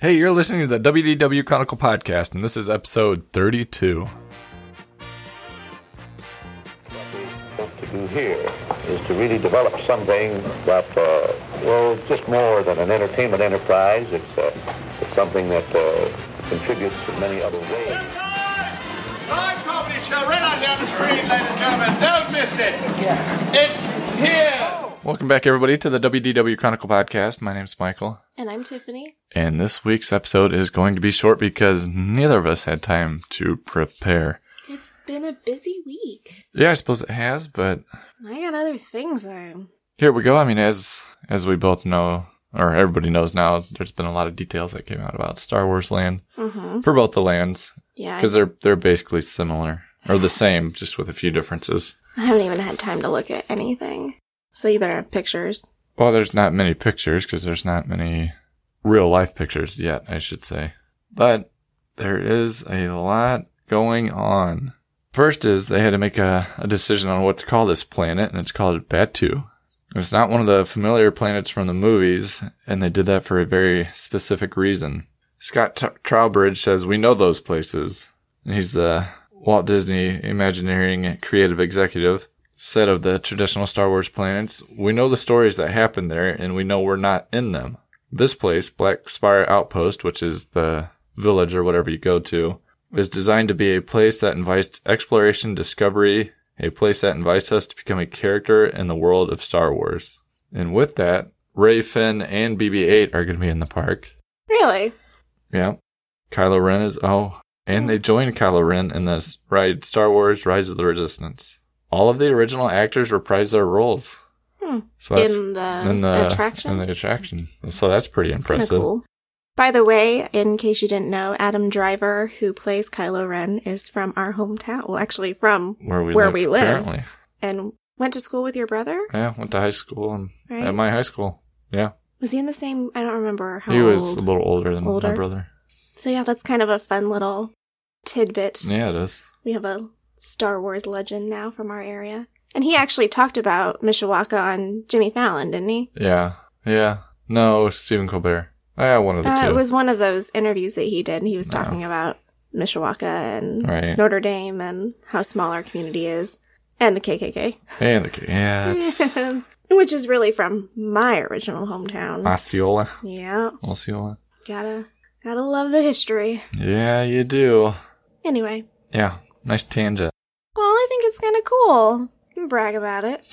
Hey, you're listening to the WDW Chronicle podcast, and this is episode 32. What to do here is to really develop something that, uh, well, just more than an entertainment enterprise. It's, uh, it's something that uh, contributes in many other ways. Live comedy show right on down the street, ladies and gentlemen. Don't miss it. It's here. Welcome back, everybody, to the WDW Chronicle podcast. My name's Michael, And I'm Tiffany. and this week's episode is going to be short because neither of us had time to prepare. It's been a busy week. Yeah, I suppose it has, but I got other things I'm. here we go. I mean, as as we both know, or everybody knows now, there's been a lot of details that came out about Star Wars Land mm-hmm. for both the lands Yeah, because they're they're basically similar or the same, just with a few differences. I haven't even had time to look at anything. So you better have pictures. Well, there's not many pictures because there's not many real life pictures yet, I should say. But there is a lot going on. First is they had to make a, a decision on what to call this planet, and it's called Batuu. It's not one of the familiar planets from the movies, and they did that for a very specific reason. Scott T- Trowbridge says, We know those places. And He's the Walt Disney Imagineering creative executive said of the traditional Star Wars planets, we know the stories that happen there and we know we're not in them. This place, Black Spire Outpost, which is the village or whatever you go to, is designed to be a place that invites exploration, discovery, a place that invites us to become a character in the world of Star Wars. And with that, Rey, Finn, and BB-8 are going to be in the park. Really? Yeah. Kylo Ren is, oh, and they joined Kylo Ren in this ride Star Wars Rise of the Resistance. All of the original actors reprise their roles. Hmm. So In the attraction? In the attraction. So that's pretty Kinda impressive. cool. By the way, in case you didn't know, Adam Driver, who plays Kylo Ren, is from our hometown. Well, actually, from Where we Where live, we live. currently. and went to school with your brother. Yeah, went to high school and Right. at my high school. Yeah. Was he in the same? I don't remember how he was a little older than my brother. So yeah, that's kind of a fun little tidbit. Yeah, it is. We have a Star Wars legend now from our area. And he actually talked about Mishawaka on Jimmy Fallon, didn't he? Yeah. Yeah. No, Stephen Colbert. Yeah, one of the Uh, two. it was one of those interviews that he did, and he was talking about Mishawaka and Right. Notre Dame and how small our community is, and the KKK, and the, yeah, which is really from my original hometown. Osceola. yeah, Osceola. gotta gotta love the history. Yeah, you do. Anyway, Yeah, nice tangent. Well, I think it's kind of cool. You can brag about it.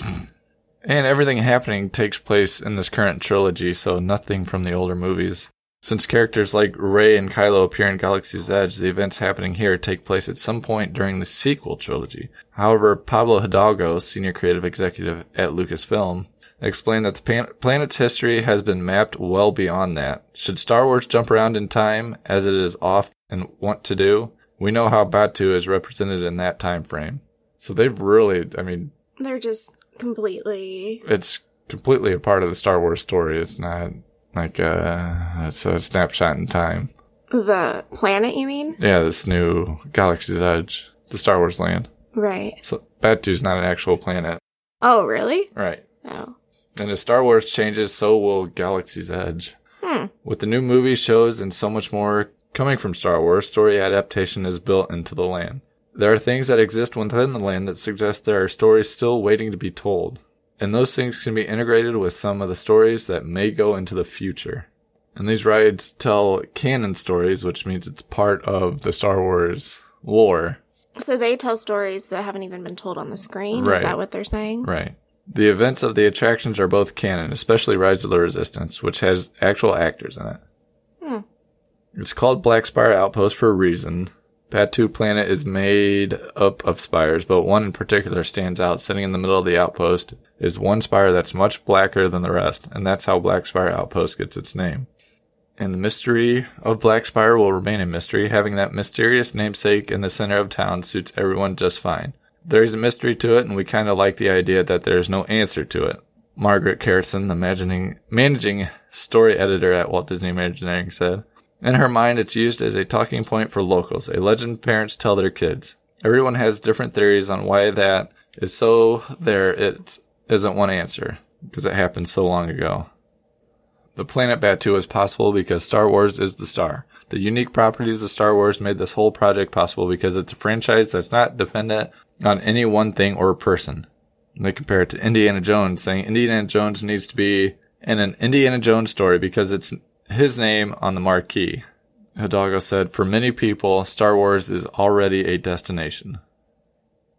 And everything happening takes place in this current trilogy, so nothing from the older movies. Since characters like Rey and Kylo appear in Galaxy's Edge, the events happening here take place at some point during the sequel trilogy. However, Pablo Hidalgo, senior creative executive at Lucasfilm, explained that the pan- planet's history has been mapped well beyond that. Should Star Wars jump around in time, as it is oft and want to do, we know how Batuu is represented in that time frame. So they've really, I mean, They're just completely it's completely a part of the Star Wars story. It's not like uh it's a snapshot in time. the planet. You mean? Yeah, this new Galaxy's Edge, the Star Wars land. Right. So Batuu's not an actual planet, Oh, really? right? Oh. And as Star Wars changes, so will Galaxy's Edge. Hmm. With the new movie shows, and so much more coming from Star Wars, story adaptation is built into the land. There are things that exist within the land that suggest there are stories still waiting to be told. And those things can be integrated with some of the stories that may go into the future. And these rides tell canon stories, which means it's part of the Star Wars lore. So they tell stories that haven't even been told on the screen. Right. Is that what they're saying? Right. The events of the attractions are both canon, especially Rise of the Resistance, which has actual actors in it. It's called Black Spire Outpost for a reason. Batuu Planet is made up of spires, but one in particular stands out. Sitting in the middle of the outpost is one spire that's much blacker than the rest, and that's how Black Spire Outpost gets its name. And the mystery of Black Spire will remain a mystery. Having that mysterious namesake in the center of town suits everyone just fine. There's a mystery to it, and we kind of like the idea that there's no answer to it. Margaret Kerrison, the imagining, managing story editor at Walt Disney Imagineering, said, In her mind, it's used as a talking point for locals, a legend parents tell their kids. Everyone has different theories on why that is so there it isn't one answer, because it happened so long ago. The planet Batuu is possible because Star Wars is the star. The unique properties of Star Wars made this whole project possible because it's a franchise that's not dependent on any one thing or person. And they compare it to Indiana Jones, saying Indiana Jones needs to be in an Indiana Jones story because it's his name on the marquee. Hidalgo said, for many people, Star Wars is already a destination.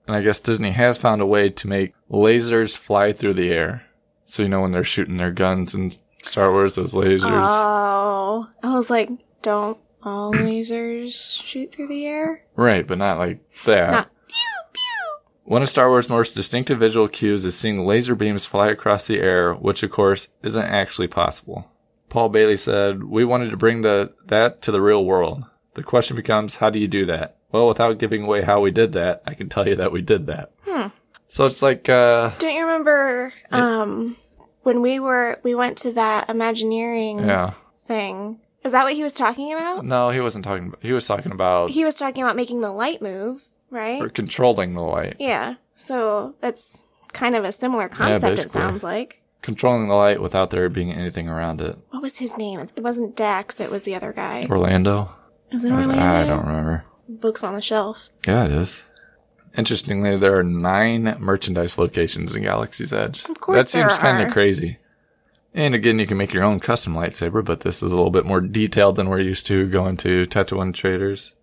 And I guess Disney has found a way to make lasers fly through the air. So, you know, when they're shooting their guns in Star Wars, those lasers. Oh, I was like, don't all lasers shoot through the air? Right, but not like that. Not pew pew. One of Star Wars' most distinctive visual cues is seeing laser beams fly across the air, which of course isn't actually possible. Paul Bailey said, we wanted to bring the, that to the real world. The question becomes, how do you do that? Well, without giving away how we did that, I can tell you that we did that. So it's like, uh, Don't you remember, um, when we were, we went to that Imagineering yeah. thing? Is that what he was talking about? No, he wasn't talking about, he was talking about He was talking about making the light move, right? or controlling the light. Yeah. So that's kind of a similar concept, it sounds like. Controlling the light without there being anything around it. What was his name? It wasn't Dax, it was the other guy. Orlando? Was it Orlando? I don't remember. Books on the shelf. Yeah, it is. Interestingly, there are nine merchandise locations in Galaxy's Edge. Of course That seems kind of crazy. And again, you can make your own custom lightsaber, but this is a little bit more detailed than we're used to going to Tatooine traders.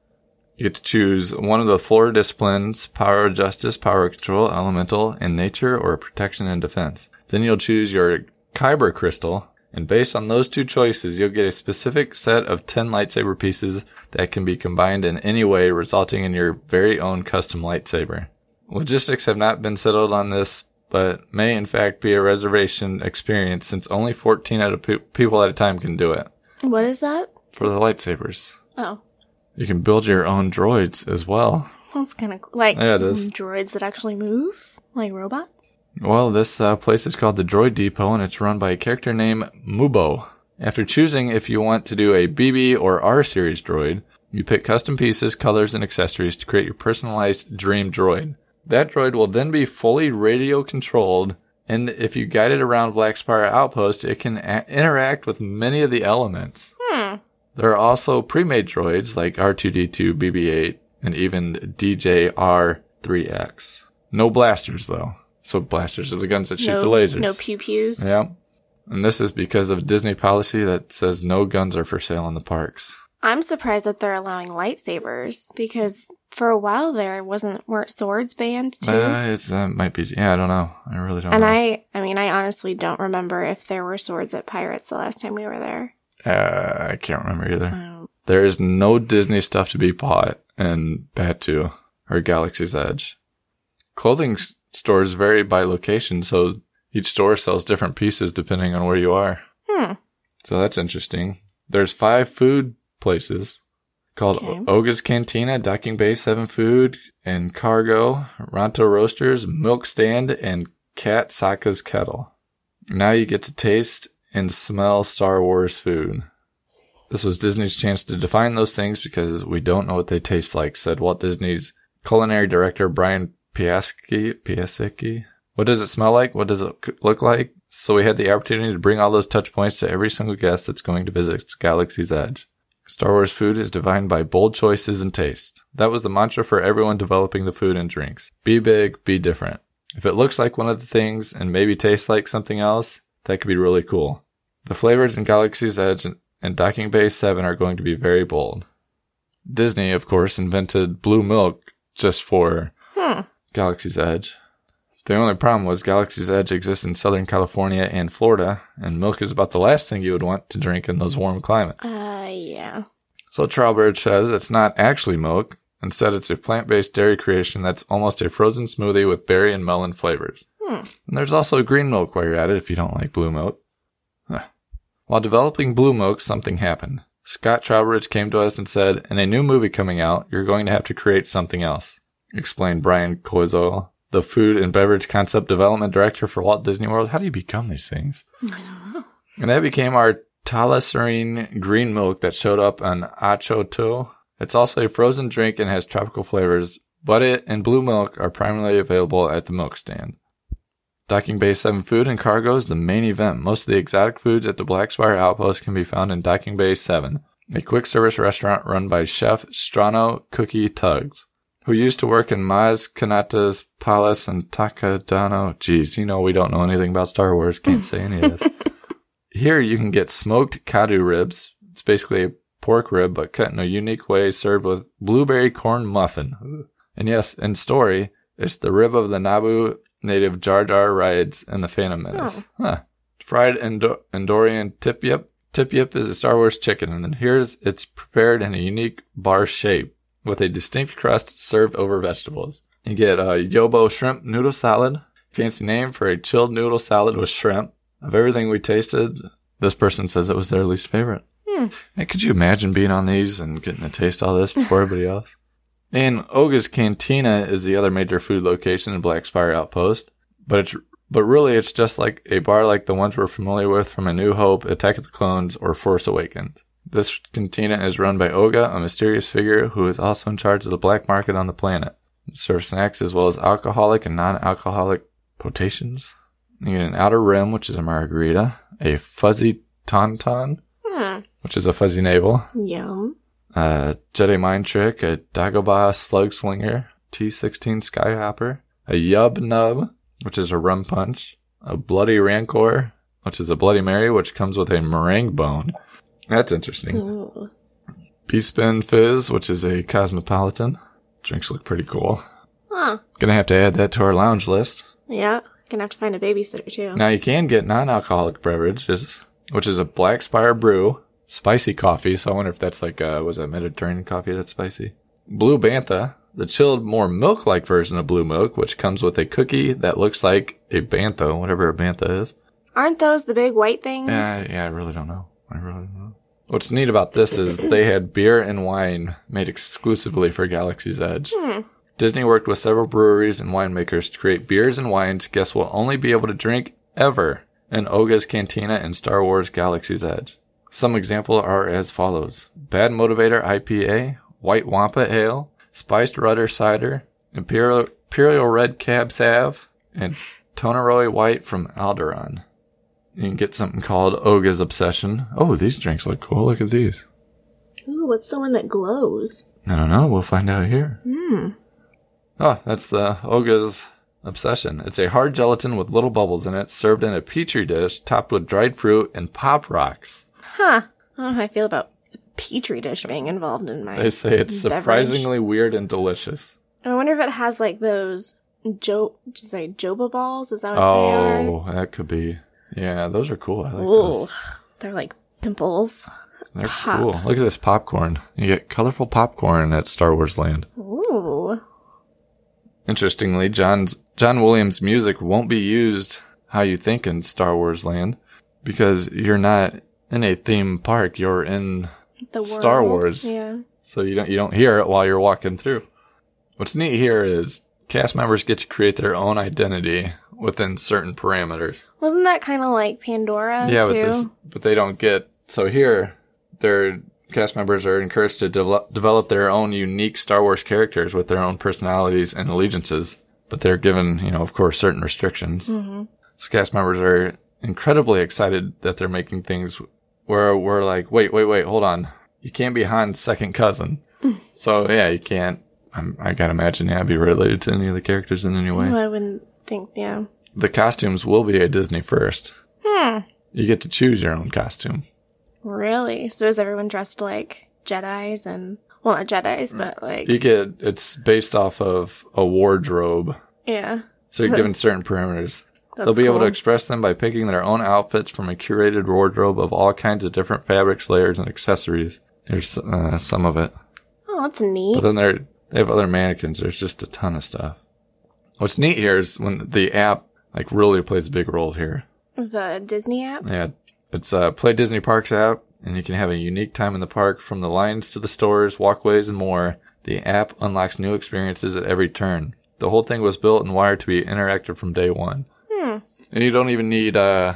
You get to choose one of the four disciplines, power of justice, power of control, elemental, and nature, or protection and defense. Then you'll choose your Kyber crystal, and based on those two choices, you'll get a specific set of 10 lightsaber pieces that can be combined in any way, resulting in your very own custom lightsaber. Logistics have not been settled on this, but may in fact be a reservation experience since only 14 at a pe- people at a time can do it. What is that? For the lightsabers. Oh. You can build your own droids as well. That's kind of cool. Like Yeah, it is. droids that actually move? Like robots? Well, this uh, place is called the Droid Depot and it's run by a character named Mubo. After choosing if you want to do a BB or R series droid, you pick custom pieces, colors, and accessories to create your personalized dream droid. That droid will then be fully radio controlled, and if you guide it around Black Spire Outpost, it can a- interact with many of the elements. There are also pre-made droids like R2D2, BB-8, and even DJR3X. No blasters though. So blasters are the guns that shoot no, the lasers. No pew pews. Yep. And this is because of Disney policy that says no guns are for sale in the parks. I'm surprised that they're allowing lightsabers because for a while there wasn't weren't swords banned too. Uh, it's that might be. Yeah, I don't know. I really don't and know. I, I mean, I honestly don't remember if there were swords at Pirates the last time we were there. uh, I can't remember either. Um, There is no Disney stuff to be bought in Batuu or Galaxy's Edge. Clothing s- stores vary by location, so each store sells different pieces depending on where you are. Hmm. So that's interesting. There's five food places called Okay. Oga's Cantina, Docking Bay 7 Food, and Cargo, Ronto Roasters, Milk Stand, and Kat Saka's Kettle. Now you get to taste and smell Star Wars food. This was Disney's chance to define those things because we don't know what they taste like, said Walt Disney's culinary director Brian Piasecki. Piasecki. What does it smell like? What does it look like? So we had the opportunity to bring all those touch points to every single guest that's going to visit Galaxy's Edge. Star Wars food is defined by bold choices and taste. That was the mantra for everyone developing the food and drinks. Be big, be different. If it looks like one of the things and maybe tastes like something else, that could be really cool. The flavors in Galaxy's Edge and Docking Bay 7 are going to be very bold. Disney, of course, invented blue milk just for Galaxy's Edge. The only problem was Galaxy's Edge exists in Southern California and Florida, and milk is about the last thing you would want to drink in those warm climates. Uh, yeah. So Trowbridge says it's not actually milk. Instead, it's a plant-based dairy creation that's almost a frozen smoothie with berry and melon flavors. Hmm. And there's also green milk while you're at it if you don't like blue milk. Huh. While developing blue milk, something happened. Scott Trowbridge came to us and said, in a new movie coming out, you're going to have to create something else, explained Brian Koziol, the food and beverage concept development director for Walt Disney World. How do you become these things? I don't know. And that became our Thala-siren green milk that showed up on Ahch-To. It's also a frozen drink and has tropical flavors, but it and blue milk are primarily available at the milk stand. Docking Bay 7 food and cargo is the main event. Most of the exotic foods at the Black Spire Outpost can be found in Docking Bay 7, a quick service restaurant run by chef Strono Cookie Tuggs, who used to work in Maz Kanata's Palace and Takodana. Geez, you know we don't know anything about Star Wars, can't say any of this. Here you can get smoked kaadu ribs. It's basically a pork rib, but cut in a unique way, served with blueberry corn muffin. And yes, in story, it's the rib of the Naboo native Jar Jar rides in the Phantom oh. Menace. Huh. Fried Endo- Endorian tip yip. Tip yip is a Star Wars chicken, and then here's it's prepared in a unique bar shape with a distinct crust served over vegetables. You get a Yobo shrimp noodle salad. Fancy name for a chilled noodle salad with shrimp. Of everything we tasted, this person says it was their least favorite. Hmm. Hey, could you imagine being on these and getting to taste all this before everybody else? And Oga's Cantina is the other major food location in Black Spire Outpost, but it's but really it's just like a bar like the ones we're familiar with from A New Hope, Attack of the Clones, or Force Awakens. This cantina is run by Oga, a mysterious figure who is also in charge of the black market on the planet. It serves snacks as well as alcoholic and non-alcoholic potations. You get an outer rim, which is a margarita, a fuzzy tauntaun, hmm. which is a fuzzy navel, Yum. a Jedi Mind Trick, a Dagobah Slug Slinger, T16 Skyhopper, a Yub Nub, which is a rum punch, a Bloody Rancor, which is a Bloody Mary, which comes with a meringue bone. That's interesting. Bespin Fizz, which is a Cosmopolitan. Drinks look pretty cool. Huh. Gonna have to add that to our lounge list. Yeah. Gonna have to find a babysitter too. Now you can get non-alcoholic beverages, which is a Black Spire brew, spicy coffee. So I wonder if that's like, uh, was it Mediterranean coffee that's spicy? Blue Bantha, the chilled, more milk-like version of blue milk, which comes with a cookie that looks like a bantha, whatever a bantha is. Aren't those the big white things? Yeah, yeah, I really don't know. I really don't know. What's neat about this is they had beer and wine made exclusively for Galaxy's Edge. Hmm. Disney worked with several breweries and winemakers to create beers and wines guests will only be able to drink ever in Oga's Cantina and Star Wars Galaxy's Edge. Some examples are as follows. Bad Motivator IPA, White Wampa Ale, Spiced Rudder Cider, Imperial, Imperial Red Cab Sav, and Toniray White from Alderaan. You can get something called Oga's Obsession. Oh, these drinks look cool. Look at these. Ooh, what's the one that glows? I don't know. We'll find out here. Hmm. Oh, that's the Oga's Obsession. It's a hard gelatin with little bubbles in it, served in a petri dish, topped with dried fruit and pop rocks. Huh. I don't know how I feel about a petri dish being involved in my. They say it's beverage. surprisingly weird and delicious. I wonder if it has like those jo, just say joba balls. Is that what they are? Oh, that could be. Yeah, those are cool. I like Ooh, those. they're like pimples. They're pop. cool. Look at this popcorn. You get colorful popcorn at Star Wars Land. Ooh. Interestingly, John's John Williams' music won't be used how you think in Star Wars Land because you're not in a theme park. You're in The world. Star Wars. Yeah. so you don't you don't hear it while you're walking through. What's neat here is cast members get to create their own identity within certain parameters. Wasn't that kind of like Pandora yeah, too? but this but they don't get so here their cast members are encouraged to develop develop their own unique Star Wars characters with their own personalities and allegiances, but they're given, you know, of course, certain restrictions. Mm-hmm. So cast members are incredibly excited that they're making things where we're like, wait, wait, wait, hold on. You can't be Han's second cousin. so yeah, you can't. I'm, I gotta imagine, yeah, be related to any of the characters in any way. I wouldn't think. Yeah. The costumes will be a Disney first. Hmm. You get to choose your own costume. Really? So is everyone dressed like Jedi's and well, not Jedi's, but like You get it's based off of a wardrobe, yeah. so you're given certain parameters. They'll be able to express them by picking their own outfits from a curated wardrobe of all kinds of different fabrics, layers, and accessories. There's uh, some of it, Oh, that's neat. but then there they have other mannequins. There's just a ton of stuff. What's neat here is when the app like really plays a big role here. The Disney app. Yeah, it's a Play Disney Parks app, and you can have a unique time in the park from the lines to the stores, walkways, and more. The app unlocks new experiences at every turn. The whole thing was built and wired to be interactive from day one. Hmm. And you don't even need uh,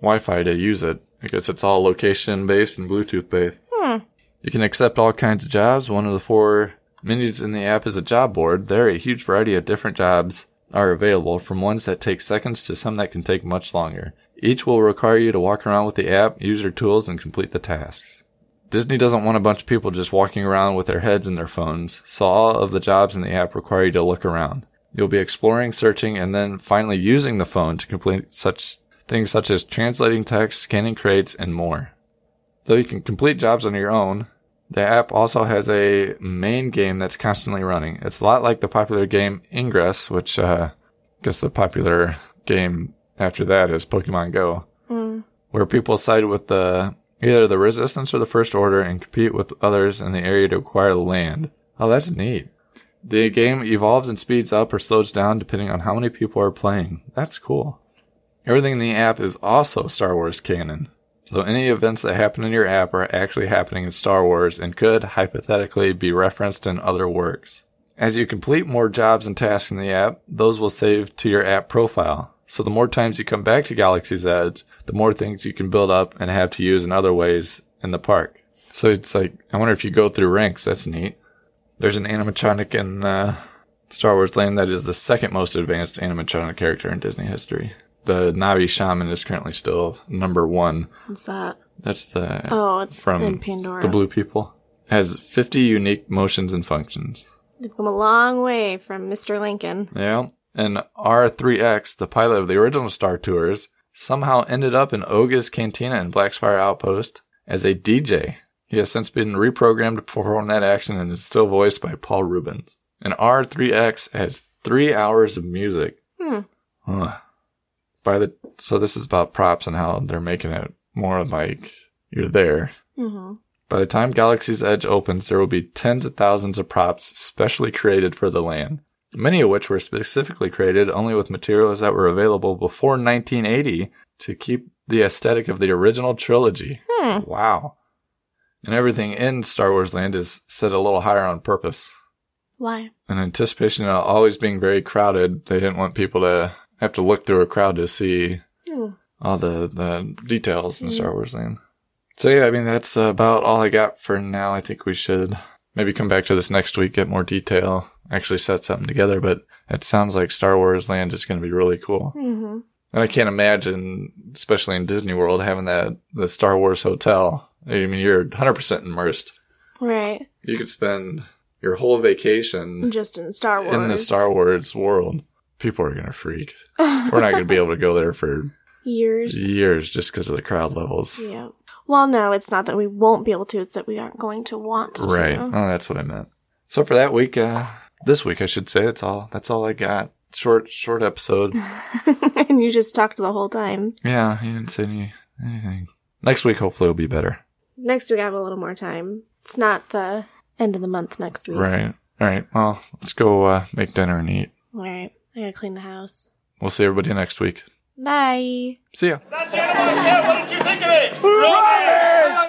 Wi-Fi to use it because it's all location based and Bluetooth based. Hmm. You can accept all kinds of jobs. One of the four menus in the app is a job board. There are a huge variety of different jobs are available, from ones that take seconds to some that can take much longer. Each will require you to walk around with the app, use your tools, and complete the tasks. Disney doesn't want a bunch of people just walking around with their heads in their phones, so all of the jobs in the app require you to look around. You'll be exploring, searching, and then finally using the phone to complete such things such as translating text, scanning crates, and more. Though you can complete jobs on your own, the app also has a main game that's constantly running. It's a lot like the popular game Ingress, which uh, I guess the popular game after that is Pokemon Go, where people side with the either the Resistance or the First Order and compete with others in the area to acquire the land. Oh, that's neat. The game evolves and speeds up or slows down depending on how many people are playing. That's cool. Everything in the app is also Star Wars canon. So any events that happen in your app are actually happening in Star Wars and could hypothetically be referenced in other works. As you complete more jobs and tasks in the app, those will save to your app profile. So the more times you come back to Galaxy's Edge, the more things you can build up and have to use in other ways in the park. So it's like, I wonder if you go through ranks, that's neat. There's an animatronic in uh, Star Wars Land that is the second most advanced animatronic character in Disney history. The Na'vi Shaman is currently still number one. What's that? That's the Oh, from Pandora. the Blue People. Has 50 unique motions and functions. They've come a long way from Mr. Lincoln. Yeah. And R3X, the pilot of the original Star Tours, somehow ended up in Oga's Cantina in Blackspire Outpost as a DJ. He has since been reprogrammed to perform that action and is still voiced by Paul Reubens. And R3X has three hours of music. Hmm. Huh. By the so this is about props and how they're making it more like you're there. Mm-hmm. By the time Galaxy's Edge opens, there will be tens of thousands of props specially created for the land. Many of which were specifically created only with materials that were available before 1980 to keep the aesthetic of the original trilogy. Hmm. Wow. And everything in Star Wars Land is set a little higher on purpose. Why? In anticipation of always being very crowded, they didn't want people to have to look through a crowd to see all the, the details in Star Wars Land. So yeah, I mean, that's about all I got for now. I think we should maybe come back to this next week, get more detail, actually set something together, but it sounds like Star Wars Land is going to be really cool. Mm-hmm. And I can't imagine, especially in Disney World, having that, the Star Wars hotel. I mean, you're 100% immersed. Right. You could spend your whole vacation Just in Star Wars. in the Star Wars world. People are going to freak. We're not going to be able to go there for years. years just because of the crowd levels. Yeah. Well, no, it's not that we won't be able to. It's that we aren't going to want to. Right. Oh, that's what I meant. So for that week, uh, this week, I should say, it's all, that's all I got. Short, short episode. and you just talked the whole time. yeah, you didn't say any, anything. Next week, hopefully, will be better. Next week, I have a little more time. It's not the end of the month next week. Right. All right. Well, let's go, uh, make dinner and eat. All right. I gotta clean the house. We'll see everybody next week. Bye. See ya. That's the end of my show. What did you think of it?